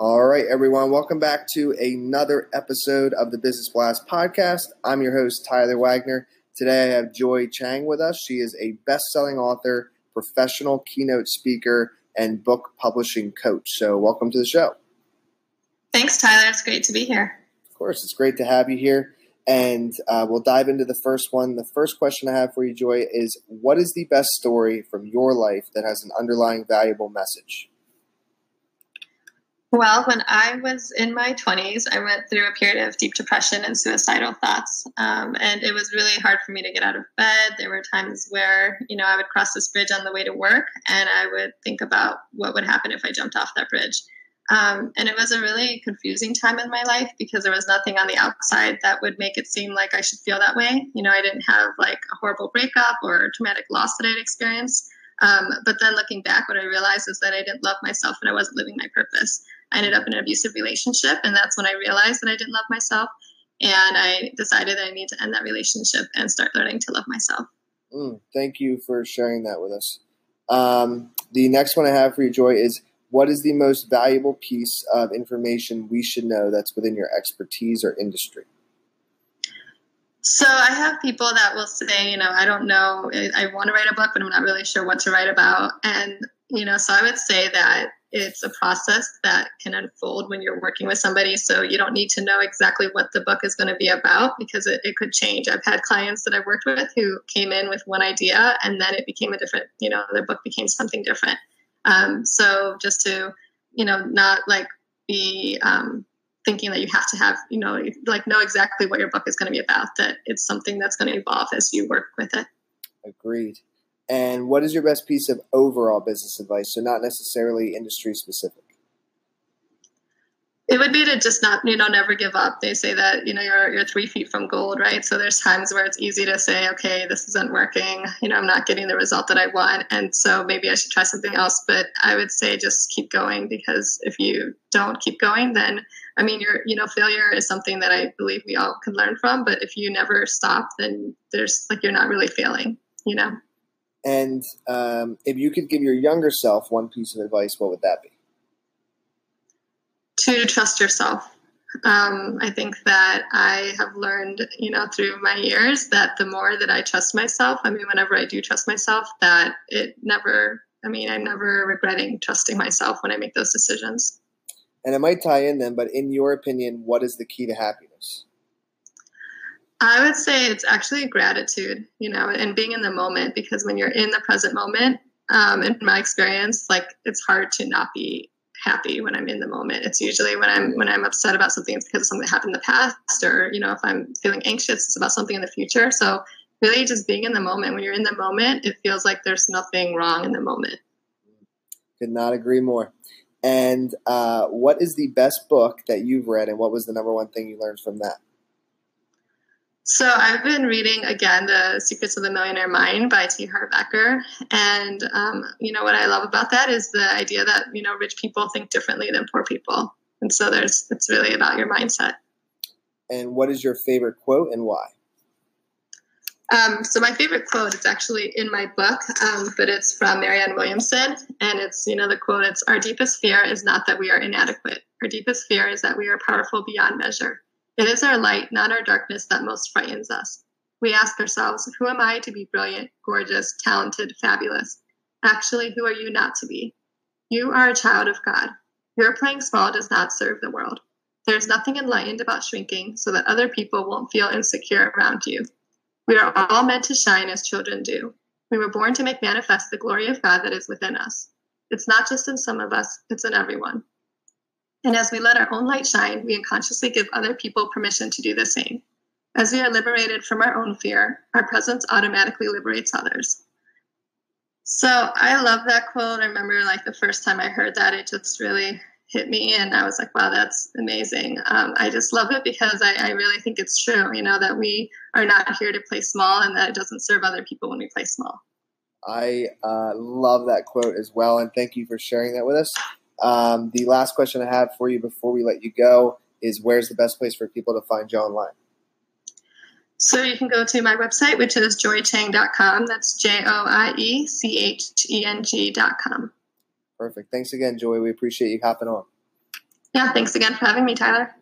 All right, everyone, welcome back to another episode of the Business Blast podcast. I'm your host, Tyler Wagner. Today I have Joie Cheng with us. She is a best selling author, professional keynote speaker, and book publishing coach. So, welcome to the show. Thanks, Tyler. It's great to be here. Of course, it's great to have you here. And uh, we'll dive into the first one. The first question I have for you, Joie, is what is the best story from your life that has an underlying valuable message? Well, when I was in my 20s, I went through a period of deep depression and suicidal thoughts. Um, and it was really hard for me to get out of bed. There were times where, you know, I would cross this bridge on the way to work and I would think about what would happen if I jumped off that bridge. Um, and it was a really confusing time in my life because there was nothing on the outside that would make it seem like I should feel that way. You know, I didn't have like a horrible breakup or a traumatic loss that I'd experienced. Um, but then looking back, what I realized is that I didn't love myself and I wasn't living my purpose. I ended up in an abusive relationship, and that's when I realized that I didn't love myself. And I decided that I need to end that relationship and start learning to love myself. Mm, thank you for sharing that with us. Um, the next one I have for you, Joie, is what is the most valuable piece of information we should know that's within your expertise or industry? So I have people that will say, you know, I don't know, I want to write a book, but I'm not really sure what to write about. And, you know, so I would say that it's a process that can unfold when you're working with somebody. So you don't need to know exactly what the book is going to be about because it, it could change. I've had clients that I've worked with who came in with one idea and then it became a different, you know, their book became something different. Um, so just to, you know, not like be um, thinking that you have to have, you know, like know exactly what your book is going to be about, that it's something that's going to evolve as you work with it. Agreed. And what is your best piece of overall business advice? So, not necessarily industry specific. It would be to just not, you know, never give up. They say that, you know, you're, you're three feet from gold, right? So there's times where it's easy to say, okay, this isn't working. You know, I'm not getting the result that I want. And so maybe I should try something else. But I would say just keep going because if you don't keep going, then, I mean, you're, you know, failure is something that I believe we all can learn from. But if you never stop, then there's like, you're not really failing, you know? And um, if you could give your younger self one piece of advice, what would that be? To trust yourself. Um, I think that I have learned, you know, through my years that the more that I trust myself, I mean, whenever I do trust myself, that it never, I mean, I'm never regretting trusting myself when I make those decisions. And it might tie in then, but in your opinion, what is the key to happiness? I would say it's actually gratitude, you know, and being in the moment because when you're in the present moment, um, in my experience, like it's hard to not be happy when I'm in the moment. It's usually when I'm when I'm upset about something, it's because of something that happened in the past, or you know, if I'm feeling anxious, it's about something in the future. So really, just being in the moment. When you're in the moment, it feels like there's nothing wrong in the moment. Could not agree more. And uh, what is the best book that you've read, and what was the number one thing you learned from that? So I've been reading again the Secrets of the Millionaire Mind by T. Harv Eker, and um, you know what I love about that is the idea that you know rich people think differently than poor people, and so there's it's really about your mindset. And what is your favorite quote and why? Um, so my favorite quote is actually in my book, um, but it's from Marianne Williamson, and it's you know the quote. It's our deepest fear is not that we are inadequate. Our deepest fear is that we are powerful beyond measure. It is our light, not our darkness, that most frightens us. We ask ourselves, who am I to be brilliant, gorgeous, talented, fabulous? Actually, who are you not to be? You are a child of God. Your playing small does not serve the world. There is nothing enlightened about shrinking so that other people won't feel insecure around you. We are all meant to shine as children do. We were born to make manifest the glory of God that is within us. It's not just in some of us, it's in everyone. And as we let our own light shine, we unconsciously give other people permission to do the same. As we are liberated from our own fear, our presence automatically liberates others. So I love that quote. I remember like the first time I heard that, it just really hit me and i was like wow that's amazing um, i just love it because I, I, really think it's true you know that we are not here to play small and that it doesn't serve other people when we play small i uh, love that quote as well and thank you for sharing that with us um, the last question i have for you before we let you go is where's the best place for people to find you online so you can go to my website, which is joiecheng.com. That's J O I E C H E N G.com. Perfect. Thanks again, Joie. We appreciate you hopping on. Yeah, thanks again for having me, Tyler.